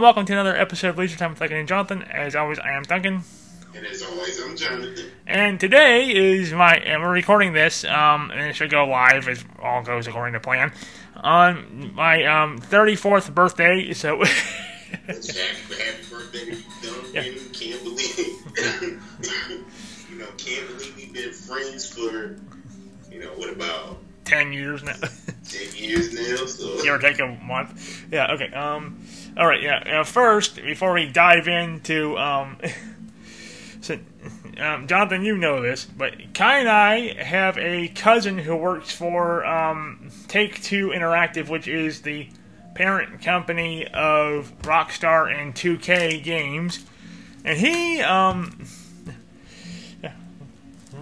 welcome to another episode of Leisure Time with Duncan and Jonathan. As always, I am Duncan. And as always, I'm Jonathan. And today is my, and we're recording this, um, and it should go live as all goes according to plan, on my um, 34th birthday. So, happy, happy birthday you, Duncan. Yeah. Can't believe, you know, can't believe we've been friends for, you know, what about 10 years now. 10 years now? So, Give or take a month. Yeah, okay. Um, all right, yeah. First, before we dive into, um, so, um, Jonathan, you know this, but Cai and I have a cousin who works for um, Take Two Interactive, which is the parent company of Rockstar and 2K Games, and he um,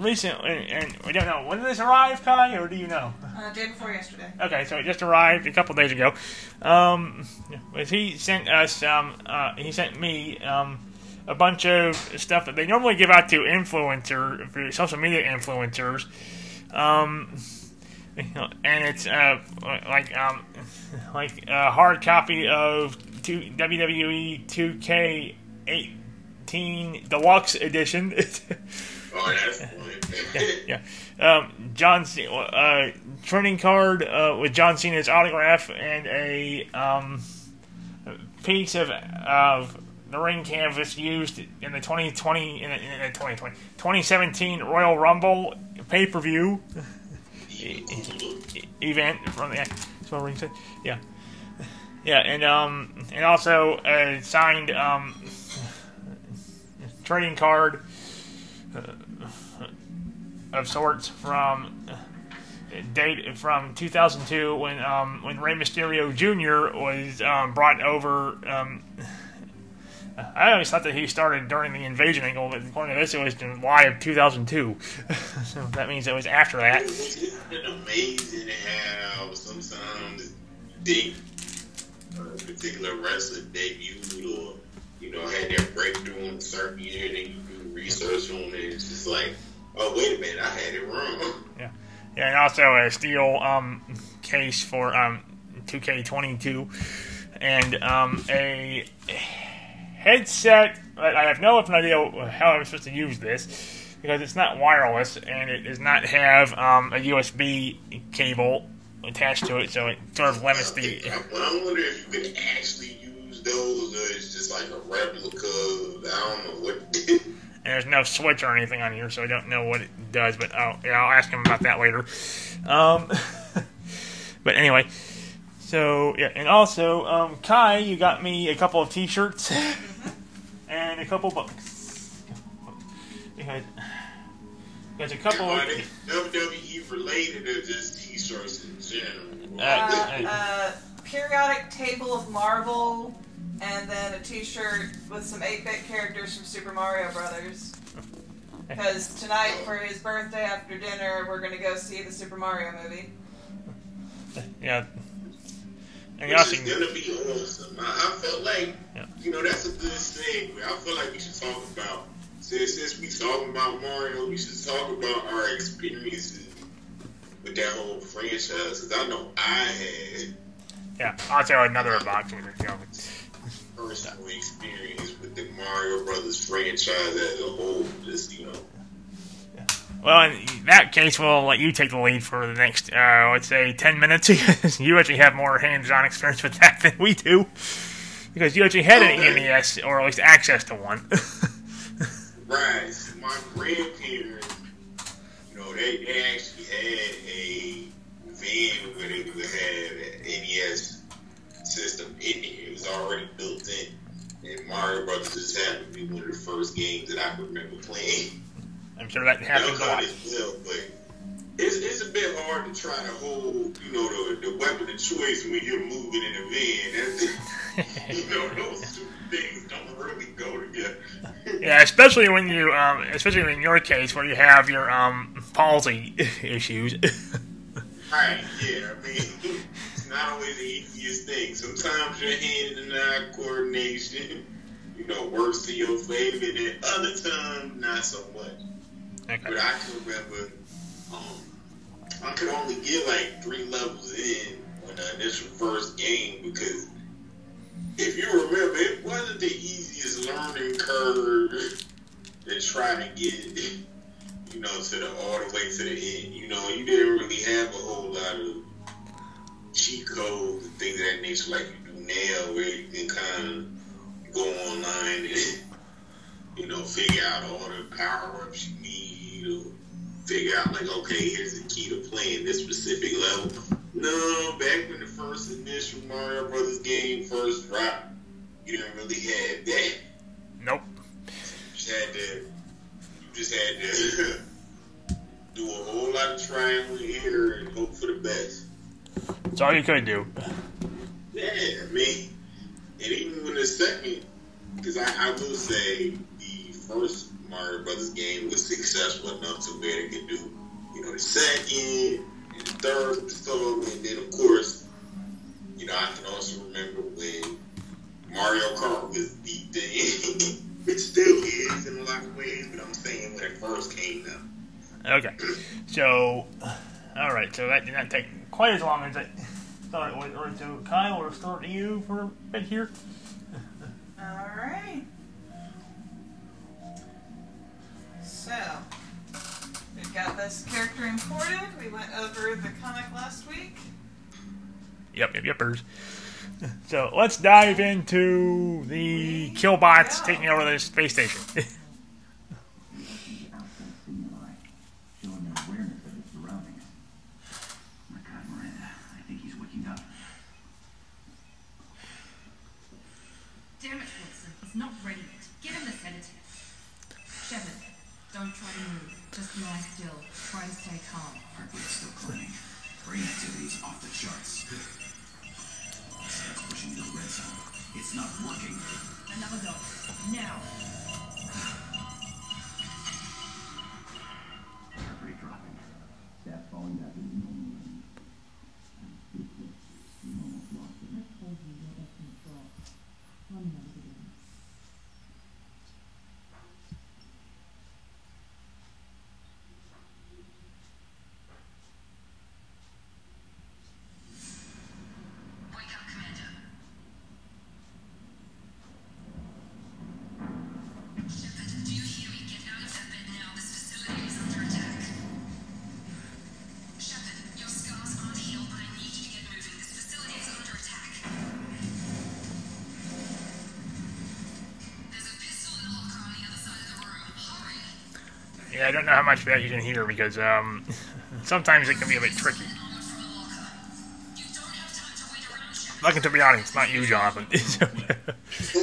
recently, and we don't know when did this arrive, Cai, or do you know? Uh, day before yesterday. Okay, so it just arrived a couple days ago. Um, was he sent us? Um, uh, he sent me um, a bunch of stuff that they normally give out to influencer, social media influencers. Um, and it's uh, like um, like a hard copy of two, WWE 2K18 Deluxe Edition. fun. yeah. Um, John, C- uh, training card uh, with John Cena's autograph and a um, piece of of the ring canvas used in the 2020 in the, in the 2020 2017 Royal Rumble pay per view event from the ring said. Yeah. Yeah, and um, and also a signed um, trading card of sorts from uh, date from 2002 when um, when Rey Mysterio Jr. was um, brought over. Um, I always thought that he started during the invasion angle, but according to this, it was in July of 2002. so that means it was after that. It's amazing how sometimes a particular wrestler debuted or, you know, had their breakthrough in a certain year, then you do research on it, it's just like, oh, wait a minute, I had it wrong. Yeah, yeah, and also a steel um, case for um, 2K22, and um, a headset. I have no idea how I'm supposed to use this because it's not wireless and it does not have um, a USB cable attached to it, so it sort of limits the. I, I wonder if you could actually use those, or it's just like a replica. I don't know what. And there's no switch or anything on here, so I don't know what it does. But I'll, yeah, I'll ask him about that later. Um, but anyway, so yeah, and also um, Cai, you got me a couple of T-shirts and a couple books. Because there's a couple. Are Of, WWE related or just t-shirts in general? Uh, Uh, uh, periodic table of Marvel, and then a T-shirt with some 8-bit characters from Super Mario Brothers. Because tonight, for his birthday after dinner, we're gonna go see the Super Mario movie. yeah. And Which is gonna be awesome. I, I felt like, Yeah. you know, that's a good segue. I feel like we should talk about, since, since we talking about Mario, we should talk about our experiences with that whole franchise. Because I know I had yeah. Also another unboxing. You know. Personal experience with the Mario Brothers franchise as a whole. Just, you know, Well, in that case, we'll let you take the lead for the next, uh, let's say, 10 minutes. because you actually have more hands-on experience with that than we do. Because you actually had an Okay. NES, or at least access to one. Right. My grandparents, you know, they, they actually had a van where they would have an NES system in there. It was already built in. And Mario Brothers just happened to be one of the first games that I remember playing. I'm sure that happens a lot. well, but it's, it's a bit hard to try to hold, you know, the, the weapon of choice when you're moving in a van. You know, those two things don't really go together. Yeah, especially when you, um, especially in your case where you have your um, palsy issues. Right, yeah. I mean, not always the easiest thing. Sometimes your hand and eye coordination, you know, works to your favor, and other times, not so much. okay. But I can remember, um, I could only get like three levels in on the initial first game because if you remember, it wasn't the easiest learning curve to try to get, you know, to the all the way to the end. You know, you didn't really have a whole lot of cheat codes and things of that nature like you do now, where you can kind of go online and, you know, figure out all the power ups you need or figure out like, okay, here's the key to playing this specific level. No, back when the first initial Mario Brothers game first dropped, you didn't really have that. Nope. You just had to, you just had to do a whole lot of trial and error and hope for the best. That's all you could do. Yeah, I mean, and even when the second, because I, I will say the first Mario Brothers game was successful enough to where they could do, you know, the second and the third and then of course, you know, I can also remember when Mario Kart was the thing. it still is in a lot of ways, but I'm saying when it first came out. Okay. So, all right. So that did not take quite as long as it thought it would. Or so, Kyle, we'll start you for a bit here. Alright. So, we've got this character imported. We went over the comic last week. Yep, yep, yepers. So let's dive into the killbots taking over the space station. stimuli, showing an awareness of its surroundings. My God, Miranda, I think he's waking up. Damn it, Watson. He's not ready yet. Give him the sedative. Shepard, don't try to move. Just lie still. Try to stay calm. Heart rate's still climbing. Brain activity's off the charts. Starts pushing the red zone. It's not working. Another dose. Now. How much of that you can hear because um, sometimes it can be a bit tricky. Lucky to be honest, not you, Jonathan.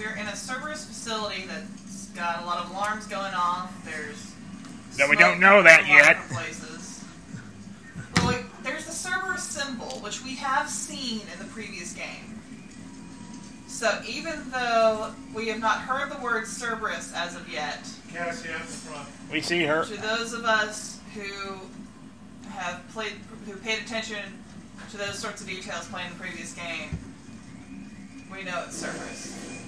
So we are in a Cerberus facility that's got a lot of alarms going off. There's No, we smoke don't know that coming from a lot of yet. different Places. Well, like, there's the Cerberus symbol, which we have seen in the previous game. So even though we have not heard the word Cerberus as of yet, Cassie up in front. We see her. to those of us who have played, who paid attention to those sorts of details playing the previous game, we know it's Cerberus.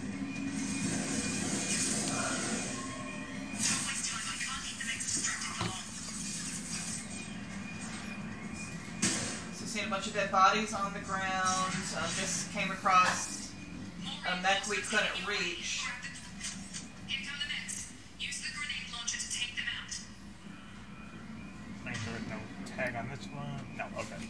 A bunch of dead bodies on the ground. Um, just came across a mech we couldn't reach. Here come the mechs. Use the grenade launcher to take them out. Make sure there's no tag on this one. No, okay.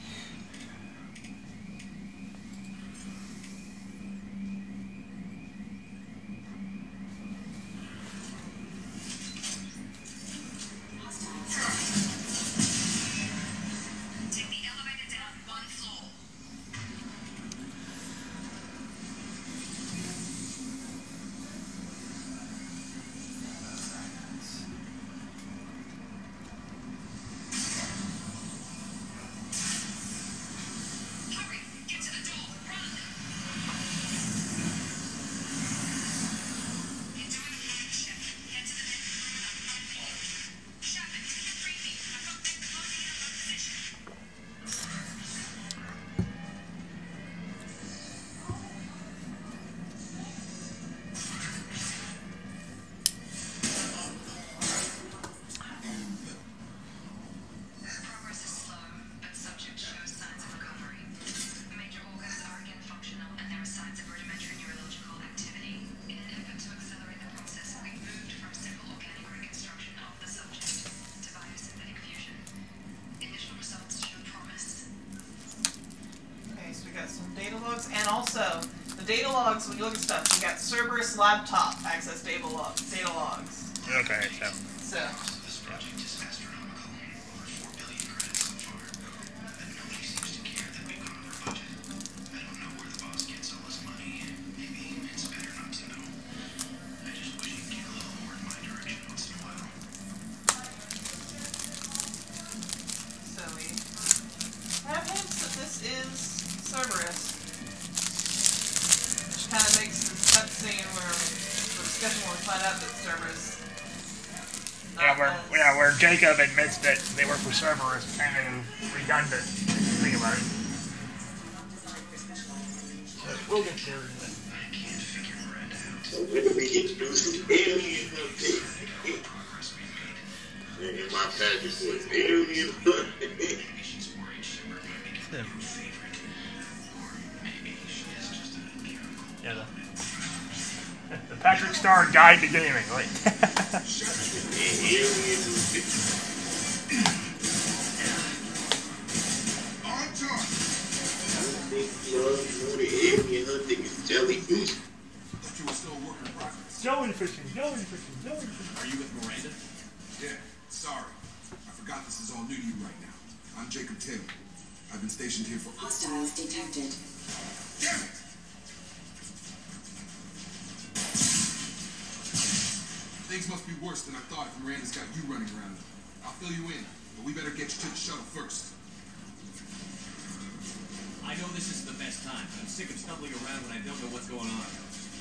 Data logs. When you look at stuff, you got Cerberus laptop access data log data logs. Okay, so. So This project is astronomical. Gaming, right? Things must be worse than I thought if Miranda's got you running around. I'll fill you in, but we better get you to the shuttle first. I know this isn't the best time, but I'm sick of stumbling around when I don't know what's going on.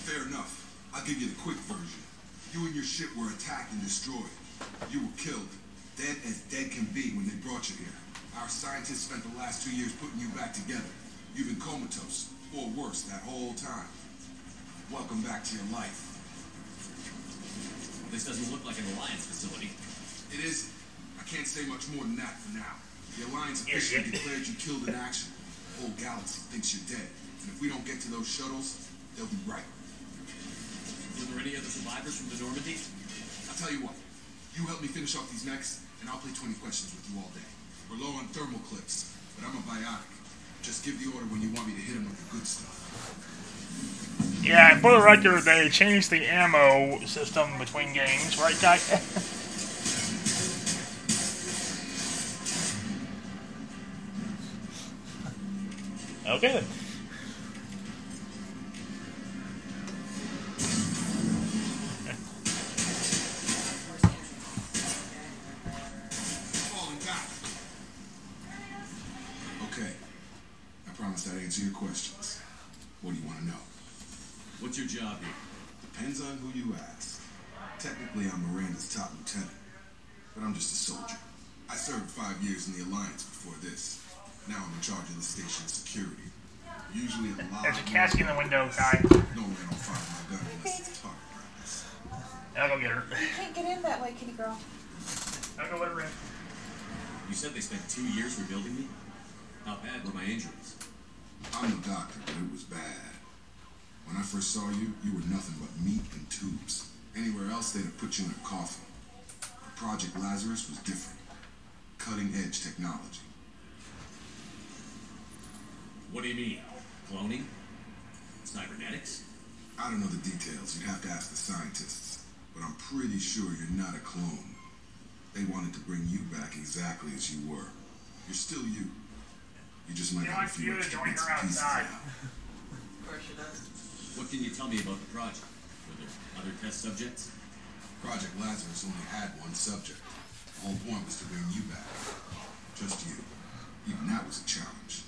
Fair enough. I'll give you the quick version. You and your ship were attacked and destroyed. You were killed, dead as dead can be when they brought you here. Our scientists spent the last two years putting you back together. You've been comatose, or worse, that whole time. Welcome back to your life. This doesn't look like an Alliance facility. It is. I can't say much more than that for now. The Alliance officially declared you killed in action. The whole galaxy thinks you're dead. And if we don't get to those shuttles, they'll be right. Were there any other survivors from the Normandy? I'll tell you what. You help me finish off these mechs, and I'll play 20 questions with you all day. We're low on thermal clips, but I'm a biotic. Just give the order when you want me to hit him with the good stuff. Yeah, for the record, they changed the ammo system between games, right, guy? okay then. Okay. I promise that answer your questions. What do you want to know? What's your job here? Depends on who you ask. Technically, I'm Miranda's top lieutenant, but I'm just a soldier. I served five years in the Alliance before this. Now I'm in charge of the station's security. Usually a lot There's a more casket in the window, guy. No man will fire my gun unless it's target practice. I'll go get her. You can't get in that way, kitty girl. I'll go let her in. You said they spent two years rebuilding me? How bad were my injuries? I'm the doctor, but it was bad. When I first saw you, you were nothing but meat and tubes. Anywhere else, they'd have put you in a coffin. But Project Lazarus was different. Cutting edge technology. What do you mean? Cloning? Cybernetics? I don't know the details. You'd have to ask the scientists. But I'm pretty sure you're not a clone. They wanted to bring you back exactly as you were. You're still you. You just might They have a few to extra join bits her and pieces outside. now. Of course she does. What can you tell me about the project? Were there other test subjects? Project Lazarus only had one subject. The whole point was to bring you back. Just you. Even that was a challenge.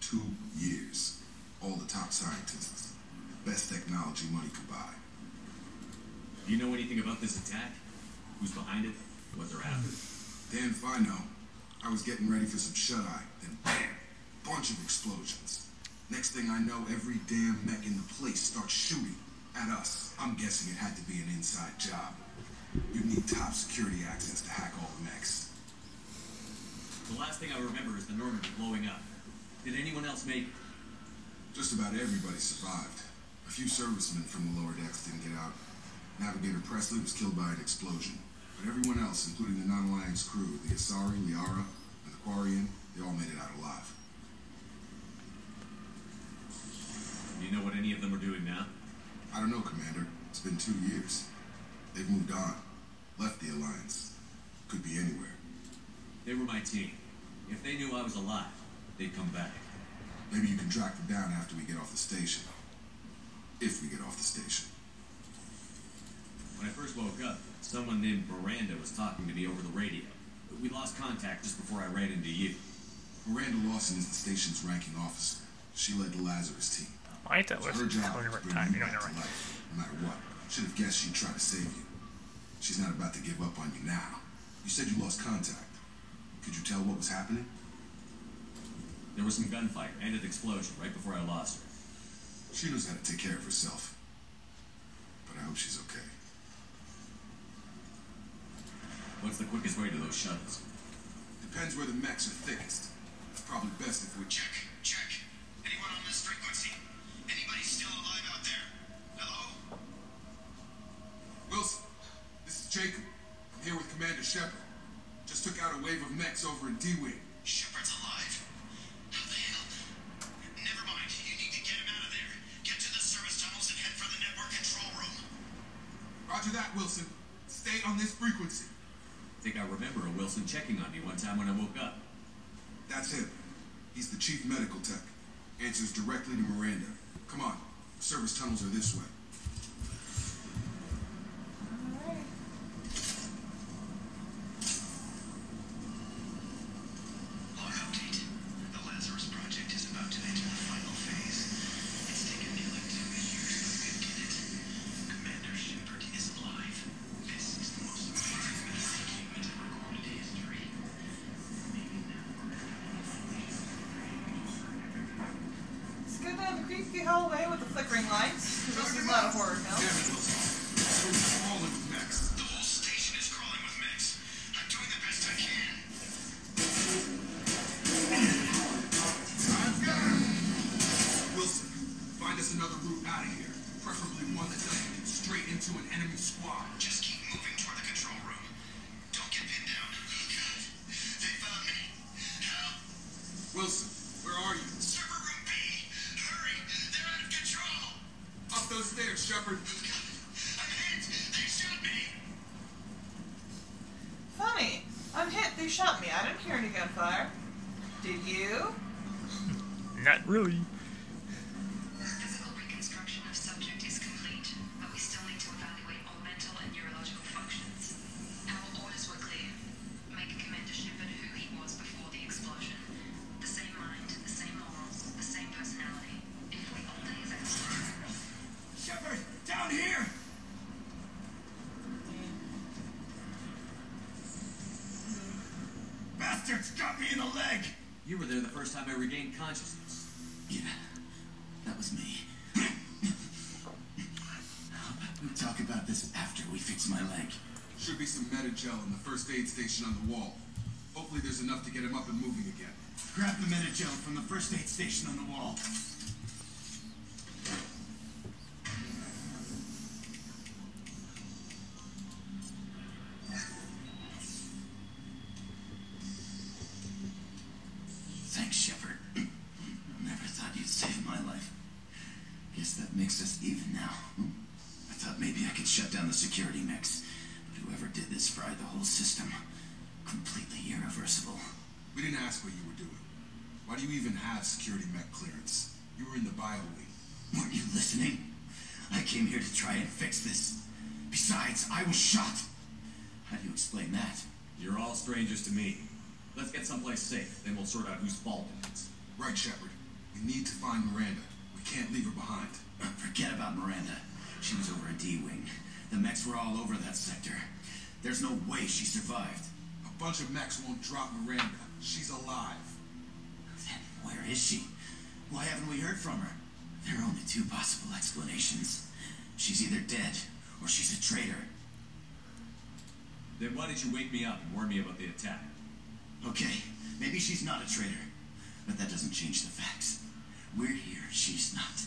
Two years. All the top scientists. The best technology money could buy. Do you know anything about this attack? Who's behind it? What they're after? Damn if I know. I was getting ready for some shut-eye, then bam! Bunch of explosions. Next thing I know, every damn mech in the place starts shooting at us. I'm guessing it had to be an inside job. You'd need top security access to hack all the mechs. The last thing I remember is the Normandy blowing up. Did anyone else make it? Just about everybody survived. A few servicemen from the lower decks didn't get out. Navigator Presley was killed by an explosion. But everyone else, including the non-alliance crew, the Asari, Liara, and the Quarian, they all made it out alive. Do you know what any of them are doing now? I don't know, Commander. It's been two years. They've moved on. Left the Alliance. Could be anywhere. They were my team. If they knew I was alive, they'd come back. Maybe you can track them down after we get off the station. If we get off the station. When I first woke up, someone named Miranda was talking to me over the radio. We lost contact just before I ran into you. Miranda Lawson is the station's ranking officer. She led the Lazarus team. I hate that It's list. her Tell job to right bring time. you You know, back never to mind. life, no matter what. Should have guessed she'd try to save you. She's not about to give up on you now. You said you lost contact. Could you tell what was happening? There was some gunfire and an explosion right before I lost her. She knows how to take care of herself. But I hope she's okay. What's the quickest way to those shuttles? Depends where the mechs are thickest. It's probably best if we check. Check. Check. Shepard. Just took out a wave of mechs over in D-Wing. Shepard's alive. How the hell? Never mind. You need to get him out of there. Get to the service tunnels and head for the network control room. Roger that, Wilson. Stay on this frequency. I think I remember a Wilson checking on me one time when I woke up. That's him. He's the chief medical tech. Answers directly to Miranda. Come on. Service tunnels are this way. Gunfire. Did you? Not really. From the first aid station on the wall. Thanks, Shepard. I never thought you'd save my life. Guess that makes us even now. I thought maybe I could shut down the security mechs, but whoever did this fried the whole system. Completely irreversible. We didn't ask what you were doing. Why do you even have security mech clearance? You were in the bio wing. Weren't you listening? I came here to try and fix this. Besides, I was shot. How do you explain that? You're all strangers to me. Let's get someplace safe, then we'll sort out whose fault it is. Right, Shepard. We need to find Miranda. We can't leave her behind. Uh, Forget about Miranda. She was over a D-wing. The mechs were all over that sector. There's no way she survived. A bunch of mechs won't drop Miranda. She's alive. Where is she? Why haven't we heard from her? There are only two possible explanations. She's either dead or she's a traitor. Then why did you wake me up and warn me about the attack? Okay, maybe she's not a traitor, but that doesn't change the facts. We're here, she's not.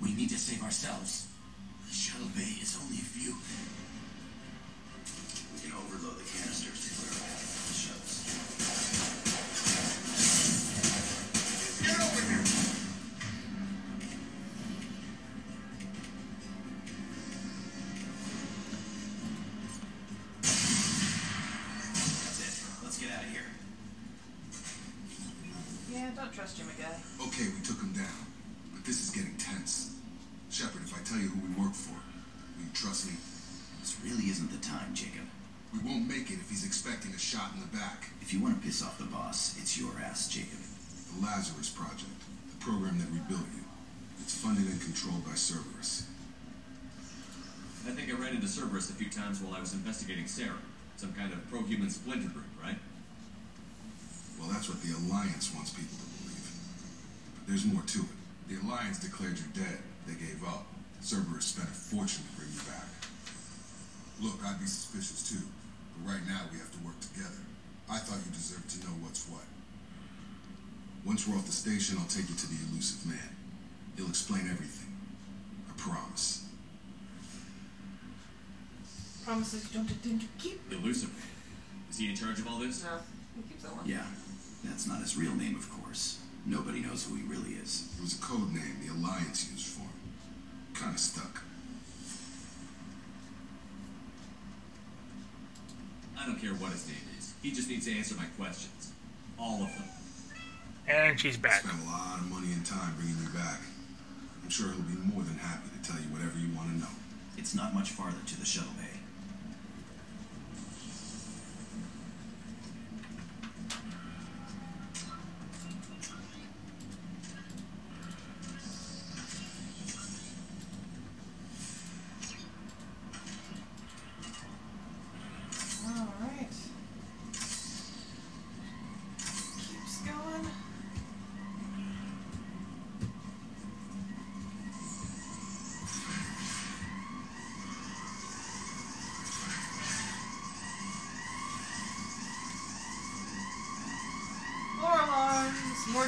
We need to save ourselves. The shuttle bay is only a few. Isn't the time, Jacob. We won't make it if he's expecting a shot in the back. If you want to piss off the boss, it's your ass, Jacob. The Lazarus Project, the program that rebuilt you. It's funded and controlled by Cerberus. I think I ran into Cerberus a few times while I was investigating Saren. Some kind of pro-human splinter group, right? Well, that's what the Alliance wants people to believe. But there's more to it. The Alliance declared you dead. They gave up. Cerberus spent a fortune to bring you back. Look, I'd be suspicious too. But right now we have to work together. I thought you deserved to know what's what. Once we're off the station, I'll take you to the Illusive Man. He'll explain everything. I promise. Promises you don't intend to keep. Illusive. Is he in charge of all this? No, he keeps that one. Yeah, that's not his real name, of course. Nobody knows who he really is. It was a code name the Alliance used for him. Kinda stuck. I don't care what his name is. He just needs to answer my questions. All of them. And she's back. Spent a lot of money and time bringing you back. I'm sure he'll be more than happy to tell you whatever you want to know. It's not much farther to the shuttle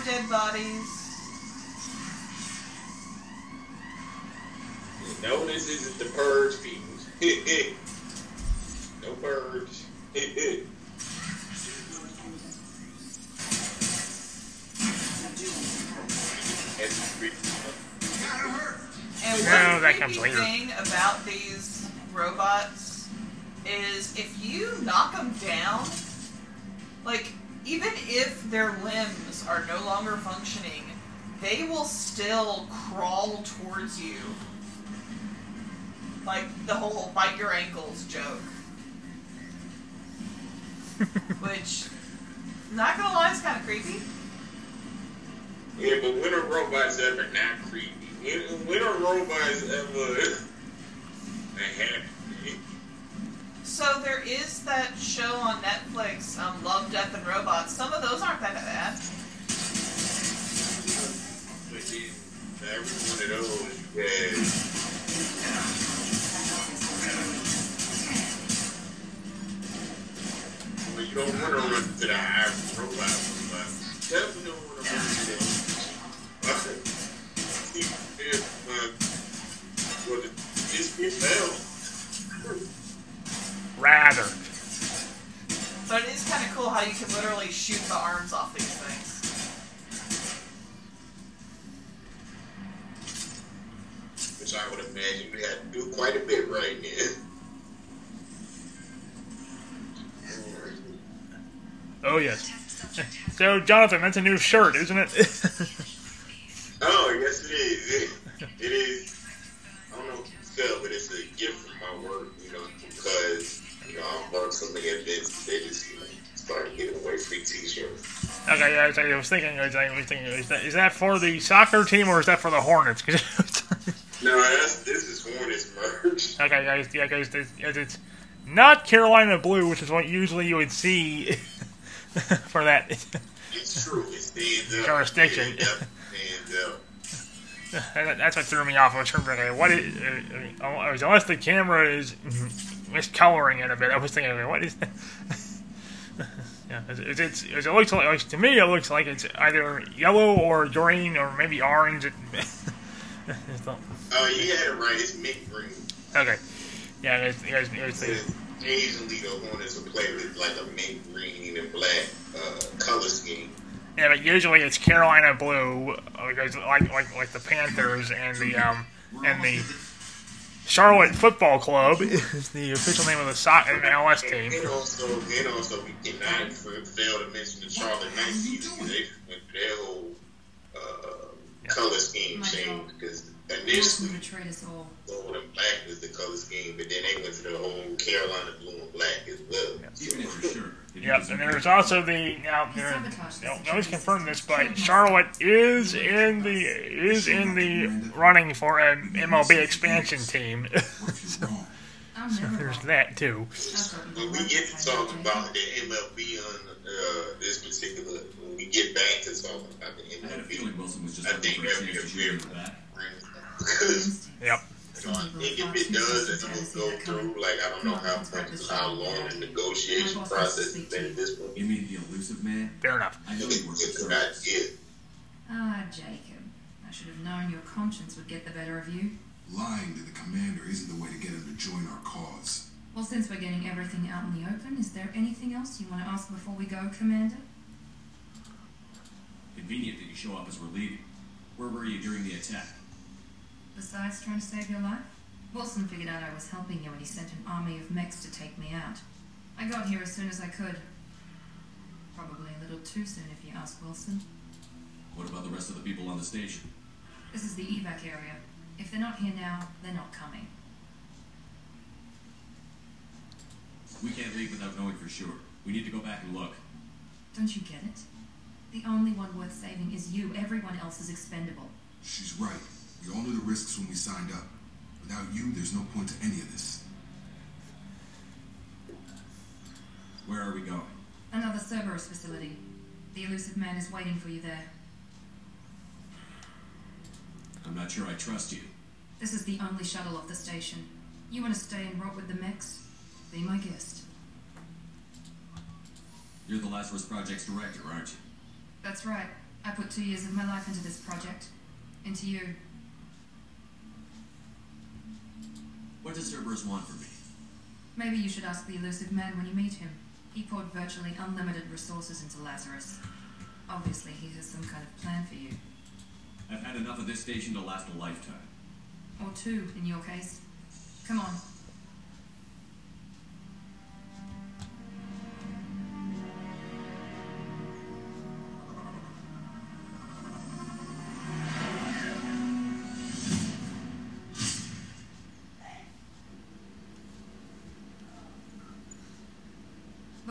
dead bodies. Robots ever not creepy? When, when are robots ever happy? So there is that show on Netflix, um, Love, Death, and Robots. Some of those aren't that bad. then every one of those you had Well, you don't want to run to the average robot, Jonathan, that's a new shirt, isn't it? Oh, yes, it is. It, it is. I don't know if you can tell, but it's a gift from my work, you know, because, you know, I'm on so many events, they just, you know, started giving away free t-shirts. okay, yeah, I was, I was thinking, I was, I was thinking, is that, is that for the soccer team or is that for the Hornets? No, that's, this is Hornets merch. okay, guys, yeah, guys, it's, it's not Carolina blue, which is what usually you would see for that. It's true. It stands up. Jurisdiction. It stands up. That's what threw me off. I was to okay, what is, uh, uh, unless the camera is miscoloring it a bit. I was thinking, what is that? yeah, it's, it's, it's, it looks like to me it looks like it's either yellow or green or maybe orange. It's not- Oh, you had it right. It's mint green. okay, yeah, it's, it's, it's, it's, Occasionally, the Hornets will play with like a mint green and black uh, color scheme. Yeah, but usually it's Carolina blue, uh, because like like like the Panthers and the um and the Charlotte Football Club is the official name of the soc- MLS team. And also, and also, we cannot f- fail to mention the Charlotte Knights because they went through their whole uh, color scheme change because initially Welcome to trade us all. gold and black was the color scheme, but then they went to the whole Carolina blue and black as well. Keeping it for sure. If you Yep, and there's also the now there. No, nobody's confirmed this, but Charlotte is in the is in the running for an MLB expansion team. What if you're wrong? I'm so there's that too. When we get to talk about the MLB on uh, this particular, when we get back to talking about the I had a MLB, feeling Wilson was just I looking think for a that'd be to shoot real in the back. because Yep. You know, I think if it does, it's gonna go through like I don't know how much how long the negotiation process has been at this point. You mean the Illusive Man? Fair enough. I know It's you were it's a concerned. good. Ah, Jacob. I should have known your conscience would get the better of you. Lying to the commander isn't the way to get him to join our cause. Well, since we're getting everything out in the open, is there anything else you want to ask before we go, Commander? Convenient that you show up as we're leaving. Where were you during the attack? Besides trying to save your life? Wilson figured out I was helping you and he sent an army of mechs to take me out. I got here as soon as I could. Probably a little too soon if you ask Wilson. What about the rest of the people on the station? This is the evac area. If they're not here now, they're not coming. We can't leave without knowing for sure. We need to go back and look. Don't you get it? The only one worth saving is you. Everyone else is expendable. She's right. We all knew the risks when we signed up. Without you, there's no point to any of this. Where are we going? Another Cerberus facility. The Illusive Man is waiting for you there. I'm not sure I trust you. This is the only shuttle off the station. You want to stay and rot with the mechs? Be my guest. You're the Lazarus Project's director, aren't you? That's right. I put two years of my life into this project. Into you. What does Cerberus want from me? Maybe you should ask the Illusive Man when you meet him. He poured virtually unlimited resources into Lazarus. Obviously, he has some kind of plan for you. I've had enough of this station to last a lifetime. Or two, in your case. Come on.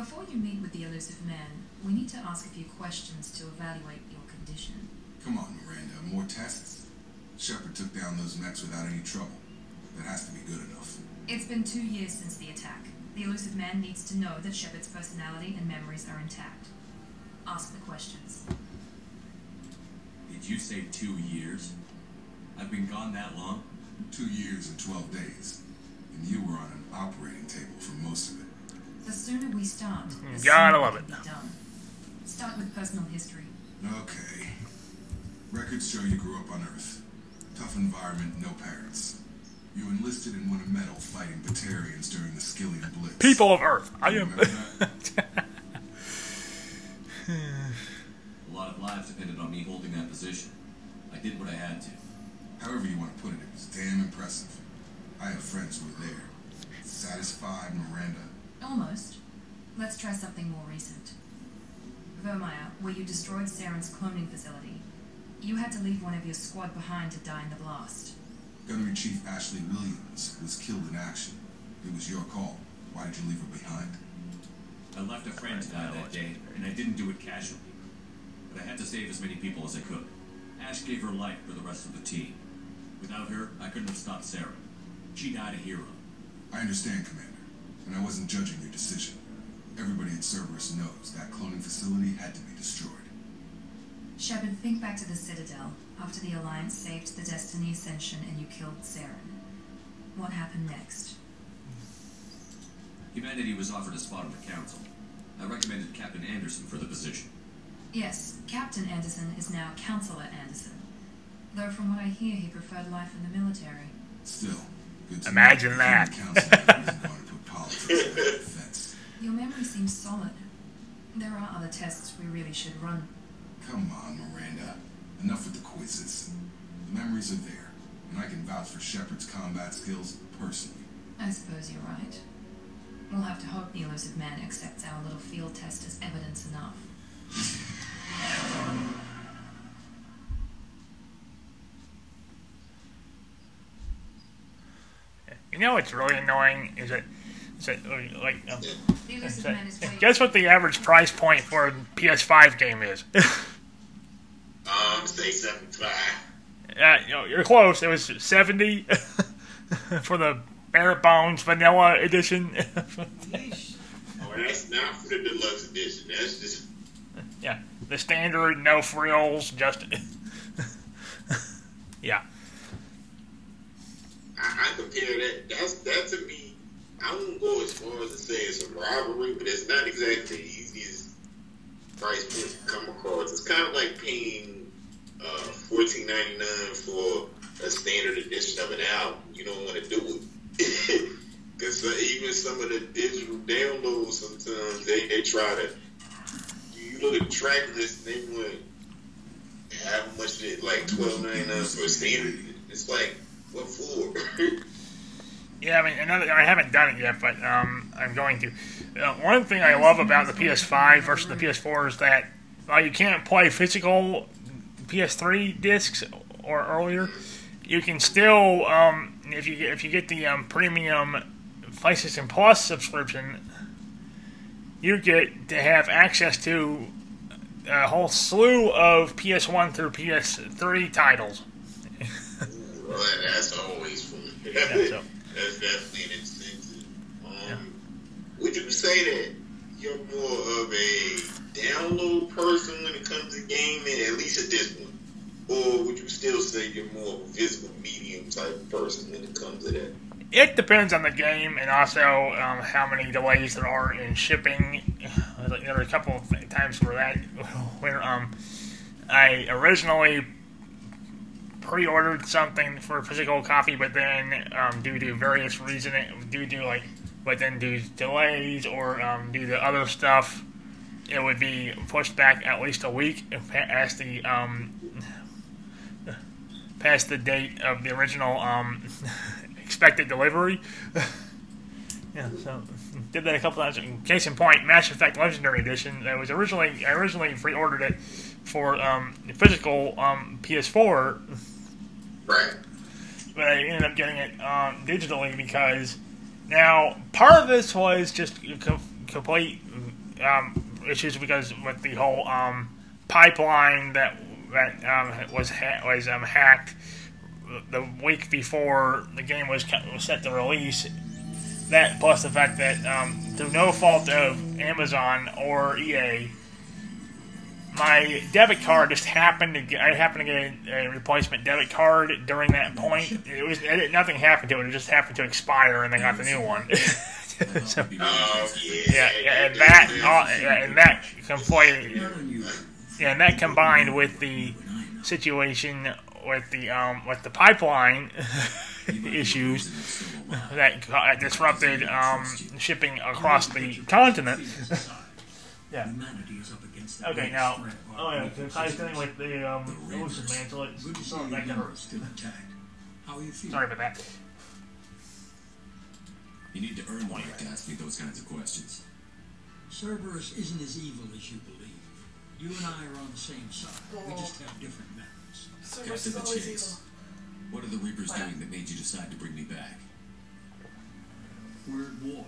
Before you meet with the Illusive Man, we need to ask a few questions to evaluate your condition. Come on, Miranda. More tests? Shepard took down those mechs without any trouble. That has to be good enough. It's been two years since the attack. The Illusive Man needs to know that Shepard's personality and memories are intact. Ask the questions. Did Did you say two years? I've been gone that long? Two years and 12 days. And you were on an operating table for most of it. The sooner we start, the mm-hmm. Gotta sooner love it. can be done. Start with personal history. Okay. Records show you grew up on Earth. Tough environment, no parents. You enlisted and won a medal fighting Batarians during the Skyllian Blitz. People of Earth. I am. Remember? A lot of lives depended on me holding that position. I did what I had to. However you want to put it, it was damn impressive. I have friends who were there. Satisfied Miranda. Almost. Let's try something more recent. Virmire, where you destroyed Saren's cloning facility. You had to leave one of your squad behind to die in the blast. Gunnery Chief Ashley Williams was killed in action. It was your call. Why did you leave her behind? I left a friend to die that day, and I didn't do it casually. But I had to save as many people as I could. Ash gave her life for the rest of the team. Without her, I couldn't have stopped Saren. She died a hero. I understand, Commander, and I wasn't judging your decision. Everybody at Cerberus knows that cloning facility had to be destroyed. Shepard, think back to the Citadel, after the Alliance saved the Destiny Ascension and you killed Saren. What happened next? Humanity was offered a spot on the council. I recommended Captain Anderson for the position. Yes, Captain Anderson is now Councilor Anderson. Though from what I hear, he preferred life in the military. Still, good to Imagine that. Your memory seems solid. There are other tests we really should run. Come on, Miranda. Enough with the quizzes. The memories are there, and I can vouch for Shepard's combat skills personally. I suppose you're right. We'll have to hope the Illusive Man accepts our little field test as evidence enough. You know what's really annoying is that, is like, um, The is Illusive that- man is waiting. guess what the average price point for a PS5 game is? Um, say seven five. uh, you know, you're close. It was seventy for the bare bones vanilla edition. Oh, that's not for the deluxe edition. That's just yeah, the standard, no frills, just yeah. I, I compare that. That's that to me. I won't go as far as to say it's a robbery, but it's not exactly the easiest price point to come across. It's kind of like paying uh, fourteen ninety nine for a standard edition of an album. You don't want to do it because uh, even some of the digital downloads sometimes they, they try to. You look at the track list and they want how much it like twelve ninety nine for a standard. It's like what for? Yeah, I mean, another. I haven't done it yet, but um, I'm going to. Uh, one thing I love about the PS5 versus the PS4 is that while you can't play physical PS3 discs or earlier, you can still, um, if you get, if you get the um, premium PlayStation Plus subscription, you get to have access to a whole slew of PS1 through PS3 titles. Well, that's always fun. Yeah, so- that's definitely an incentive. Um, Would you say that you're more of a download person when it comes to gaming, at least at this point? Or would you still say you're more of a physical medium type person when it comes to that? It depends on the game and also um, how many delays there are in shipping. There were a couple of times where that where um I originally pre-ordered something for physical copy, but then um, due to various reasons, due to like, but then due to delays or um, due to other stuff, it would be pushed back at least a week past the um, past the date of the original um, expected delivery. yeah, so did that a couple times. Case in point, Mass Effect Legendary Edition. That was originally I originally pre-ordered it for um, physical um, PS4, Right. but I ended up getting it um, digitally because now part of this was just co- complete um, issues because with the whole um, pipeline that that um, was ha- was um, hacked the week before the game was, was set to release. That plus the fact that um, through no fault of Amazon or EA, my debit card just happened to get, I happened to get a, a replacement debit card during that point. It was it, nothing happened to it. It just happened to expire, and they got the new one. so, Oh yeah. yeah, yeah, and that uh, yeah, and that completely yeah, and that combined with the situation with the um with the pipeline issues that disrupted um shipping across the continent. Yeah. Humanity is up against the Okay, now. threat of Oh our yeah, people the ties thing with the um The elusive Reapers. mantle. It's Good to see oh, that young can- are still intact. How are you feeling? Sorry about that. You need to earn one to ask me those kinds of questions. Cerberus isn't as evil as you believe. You and I are on the same side. We just have different methods. Cut to the chase. What are the Reapers doing that made you decide to bring me back? We're at war.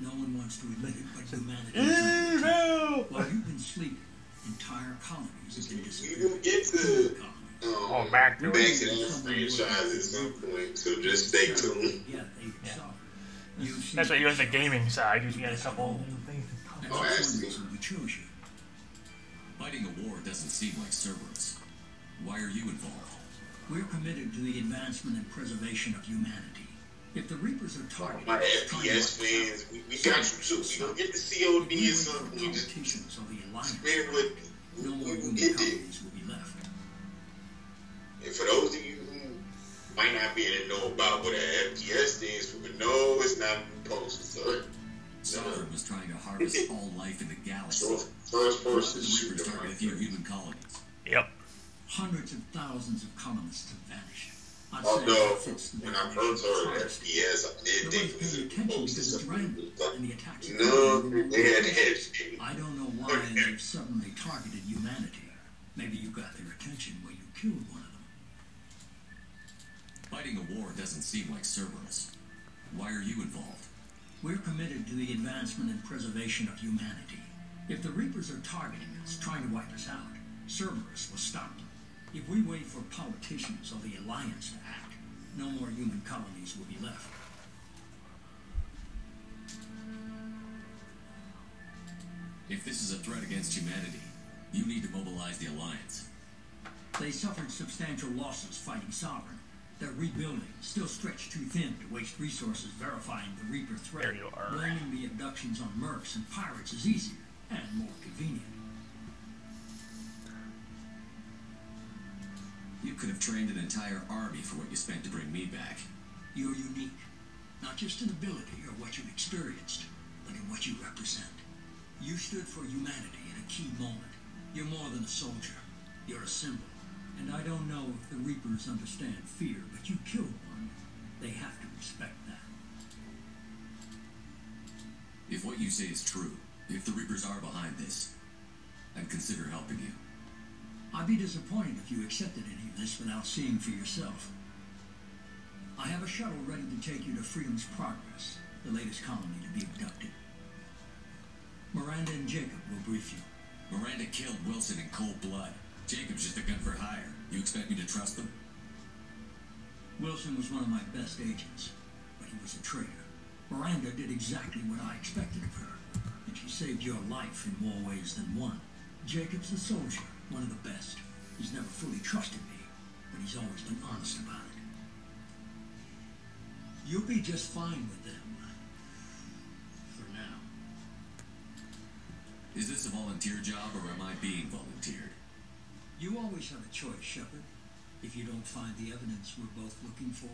No one wants to admit it, but humanity Evil! While you've been sleeping, entire colonies have been We disappearing. will get to Colonies. um, Oh, back to back it. to franchise at some point. So just stay tuned. Yeah, they saw. That's why you on the gaming side. You get a couple things. That's Oh, one I see. reason we chose you. Fighting a war doesn't seem like Cerberus. Why are you involved? We're committed to the advancement and preservation of humanity. If the Reapers are targeted, My to FPS wipe us fans, we, we got you too. We gonna get the COD if we or wait something. for We just the bear with me. no more We will get there. will be left. And for those of you who might not be able to know about what an FPS stands for, but no, it's not posted. So, Sovereign was trying to harvest all life in the galaxy. so first person did the shoot Reapers them. target a human colonies? Yep. Hundreds of thousands of colonists have vanished. I'd Although that fits the when I definition first of heard. FPS, I did Nobody's think it was paying attention supposed to because it's something. random, But and the attacks are no, they had remote. I don't know why they've suddenly targeted humanity. Maybe you got their attention when you killed one of them. Fighting a war doesn't seem like Cerberus. Why are you involved? We're committed to the advancement and preservation of humanity. If the Reapers are targeting us, trying to wipe us out, Cerberus will stop them. If we wait for politicians or the Alliance to act, no more human colonies will be left. If this is a threat against humanity, you need to mobilize the Alliance. They suffered substantial losses fighting Sovereign. They're rebuilding, still stretched too thin to waste resources verifying the Reaper threat. There you are. Blaming the abductions on mercs and pirates is easier and more convenient. You could have trained an entire army for what you spent to bring me back. You're unique, not just in ability or what you've experienced, but in what you represent. You stood for humanity in a key moment. You're more than a soldier. You're a symbol. And I don't know if the Reapers understand fear, but you killed one. They have to respect that. If what you say is true, if the Reapers are behind this, I'd consider helping you. I'd be disappointed if you accepted any this without seeing for yourself. I have a shuttle ready to take you to Freedom's Progress, the latest colony to be abducted. Miranda and Jacob will brief you. Miranda killed Wilson in cold blood. Jacob's just a gun for hire. You expect me to trust them? Wilson was one of my best agents, but he was a traitor. Miranda did exactly what I expected of her, and she saved your life in more ways than one. Jacob's a soldier, one of the best. He's never fully trusted but he's always been honest about it. You'll be just fine with them. Uh, for now. Is this a volunteer job or am I being volunteered? You always have a choice, Shepard. If you don't find the evidence we're both looking for,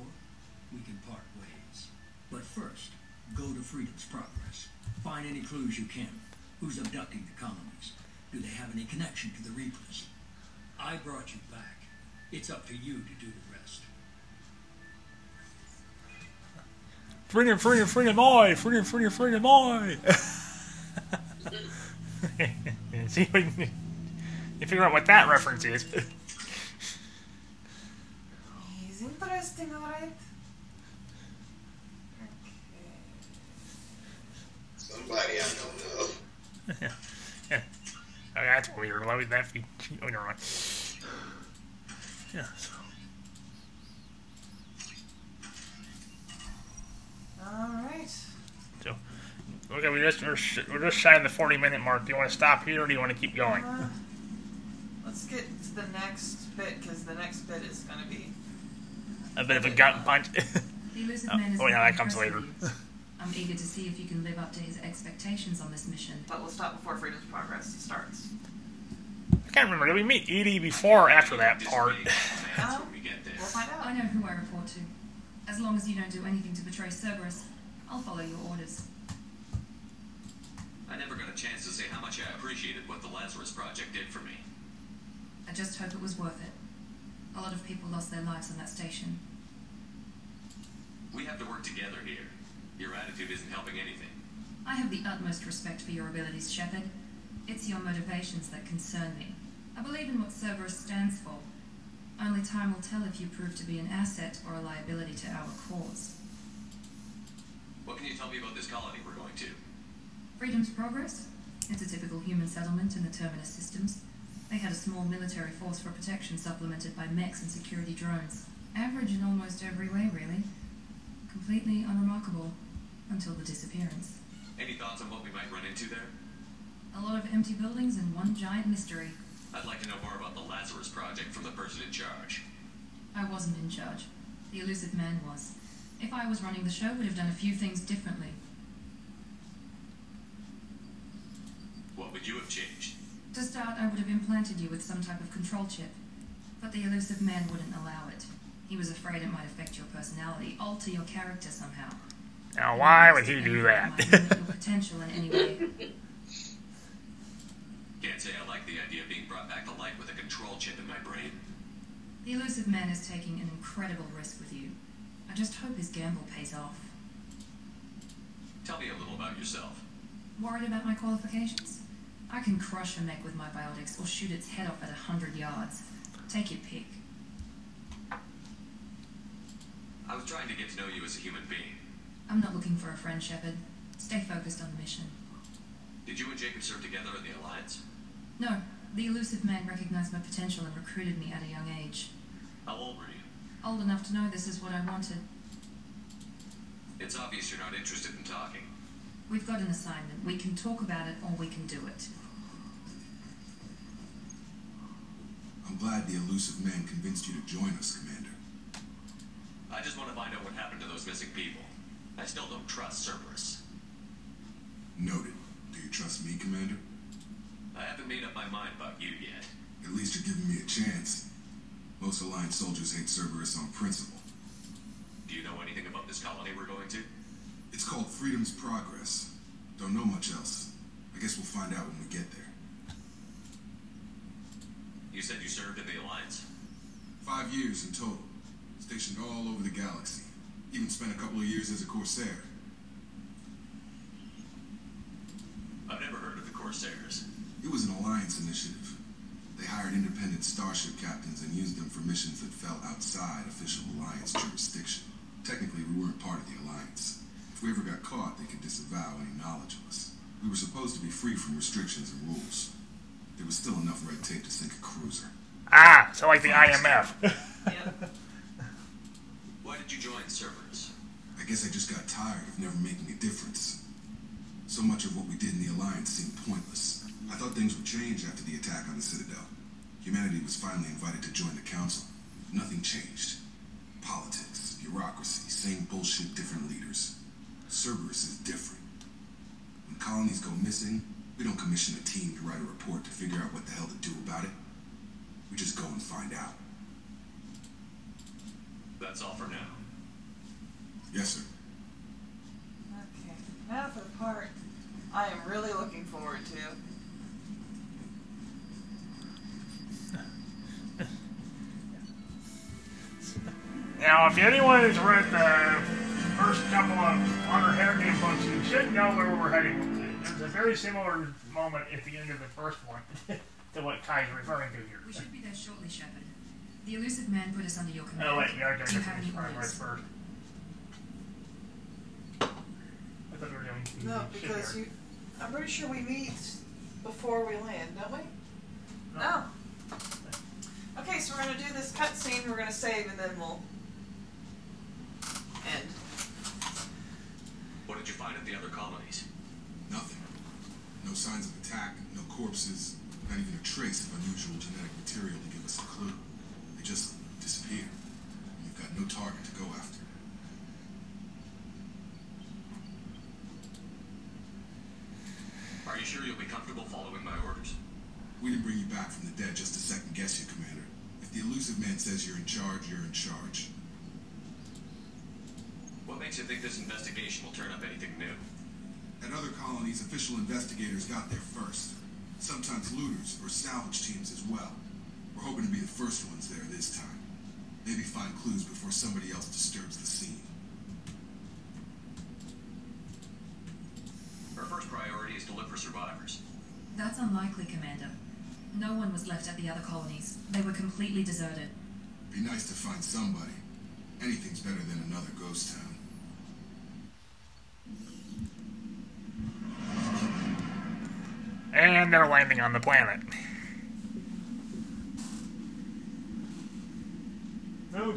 we can part ways. But first, go to Freedom's Progress. Find any clues you can. Who's abducting the colonies? Do they have any connection to the Reapers? I brought you back. It's up to you to do the rest. Freedom, freedom, freedom, oi! Freedom, freedom, freedom, oi! See if we can you figure out what that reference is. He's interesting, alright? Okay. Somebody I don't know. yeah. Oh, that's weird. Why would that be? Oh, never mind. Yeah. So. Alright. so okay, we just we're, sh- we're just shy of the forty minute mark. Do you want to stop here, or do you want to keep going? Uh, let's get to the next bit because the next bit is going to be. A bit of a gut punch. Oh, man is oh, yeah, that comes later. I'm eager to see if you can live up to his expectations on this mission. But we'll stop before Freedom's Progress starts. I can't remember. Did we meet EDI before or after that part? That's we get there. We'll find I know who I report to. As long as you don't do anything to betray Cerberus, I'll follow your orders. I never got a chance to say how much I appreciated what the Lazarus Project did for me. I just hope it was worth it. A lot of people lost their lives on that station. We have to work together here. Your attitude isn't helping anything. I have the utmost respect for your abilities, Shepard. It's your motivations that concern me. I believe in what Cerberus stands for. Only time will tell if you prove to be an asset or a liability to our cause. What can you tell me about this colony we're going to? Freedom's Progress? It's a typical human settlement in the Terminus systems. They had a small military force for protection supplemented by mechs and security drones. Average in almost every way, really. Completely unremarkable until the disappearance. Any thoughts on what we might run into there? A lot of empty buildings and one giant mystery. I'd like to know more about the Lazarus Project from the person in charge. I wasn't in charge. The Illusive Man was. If I was running the show, would have done a few things differently. What would you have changed? To start, I would have implanted you with some type of control chip. But the Illusive Man wouldn't allow it. He was afraid it might affect your personality, alter your character somehow. Now, why would he do that? Might limit your potential in any way. Can't say I like the idea of being brought back to life with a control chip in my brain. The Illusive Man is taking an incredible risk with you. I just hope his gamble pays off. Tell me a little about yourself. Worried about my qualifications? I can crush a mech with my biotics or shoot its head off at a hundred yards. Take your pick. I was trying to get to know you as a human being. I'm not looking for a friend, Shepard. Stay focused on the mission. Did you and Jacob serve together in the Alliance? No, the Illusive Man recognized my potential and recruited me at a young age. How old were you? Old enough to know this is what I wanted. It's obvious you're not interested in talking. We've got an assignment. We can talk about it or we can do it. I'm glad the Illusive Man convinced you to join us, Commander. I just want to find out what happened to those missing people. I still don't trust Cerberus. Noted. Do you trust me, Commander? I haven't made up my mind about you yet. At least you're giving me a chance. Most Alliance soldiers hate Cerberus on principle. Do you know anything about this colony we're going to? It's called Freedom's Progress. Don't know much else. I guess we'll find out when we get there. You said you served in the Alliance? Five years in total. Stationed all over the galaxy. Even spent a couple of years as a Corsair. I've never heard of the Corsairs. It was an Alliance initiative. They hired independent starship captains and used them for missions that fell outside official Alliance jurisdiction. Technically, we weren't part of the Alliance. If we ever got caught, they could disavow any knowledge of us. We were supposed to be free from restrictions and rules. There was still enough red tape to sink a cruiser. Ah, so like the IMF. Yep. Why did you join Cerberus? I guess I just got tired of never making a difference. So much of what we did in the Alliance seemed pointless. I thought things would change after the attack on the Citadel. Humanity was finally invited to join the Council. Nothing changed. Politics, bureaucracy, same bullshit, different leaders. Cerberus is different. When colonies go missing, we don't commission a team to write a report to figure out what the hell to do about it. We just go and find out. That's all for now. Yes, sir. Okay. Now for the part I am really looking forward to. Now, if anyone has read the first couple of Honor Harrington books, you should know where we're heading. There's a very similar moment at the end of the first one to what Cai's referring to here. We should be there shortly, Shepard. The Illusive Man put us under your command. Oh, wait, we are going Do to you have finish any progress orders? first. I thought we were doing the No, because here. you. I'm pretty sure we meet before we land, don't we? No. Oh. Okay, so we're gonna do this cutscene. We're gonna save, and then we'll end. What did you find at the other colonies? Nothing. No signs of attack, no corpses, Not even a trace of unusual genetic material to give us a clue. They just disappear. You've got no target to go after. Are you sure you'll be comfortable following my orders? We didn't bring you back from the dead just to second guess you, Commander. If the Illusive Man says you're in charge, you're in charge. What makes you think this investigation will turn up anything new? At other colonies, official investigators got there first. Sometimes looters or salvage teams as well. We're hoping to be the first ones there this time. Maybe find clues before somebody else disturbs the scene. Our first priority is to look for survivors. That's unlikely, Commander. No one was left at the other colonies. They were completely deserted. Be nice to find somebody. Anything's better than another ghost town. And they're landing on the planet. No,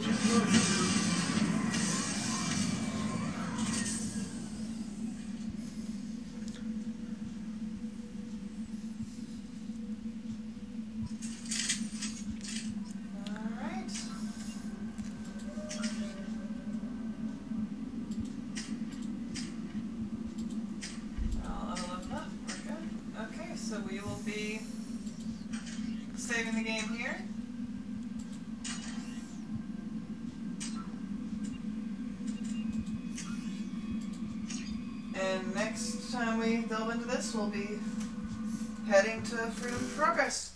delve into this, we'll be heading to Freedom Progress.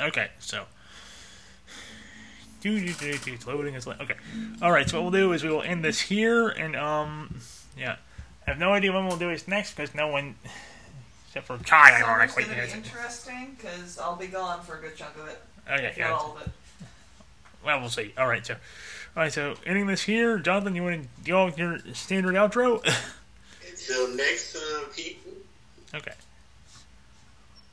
Okay, so. Loading is okay. Alright, so what we'll do is we will end this here, and, um, yeah. I have no idea when we'll do this next, because no one, except for Cai, I don't Summer's quite gonna be interesting because I'll be gone for a good chunk of it. Okay, If yeah. all of it. Well, we'll see. Alright, so. Alright, so ending this here. Jonathan, you want to go with your standard outro? Until next time, people. Okay.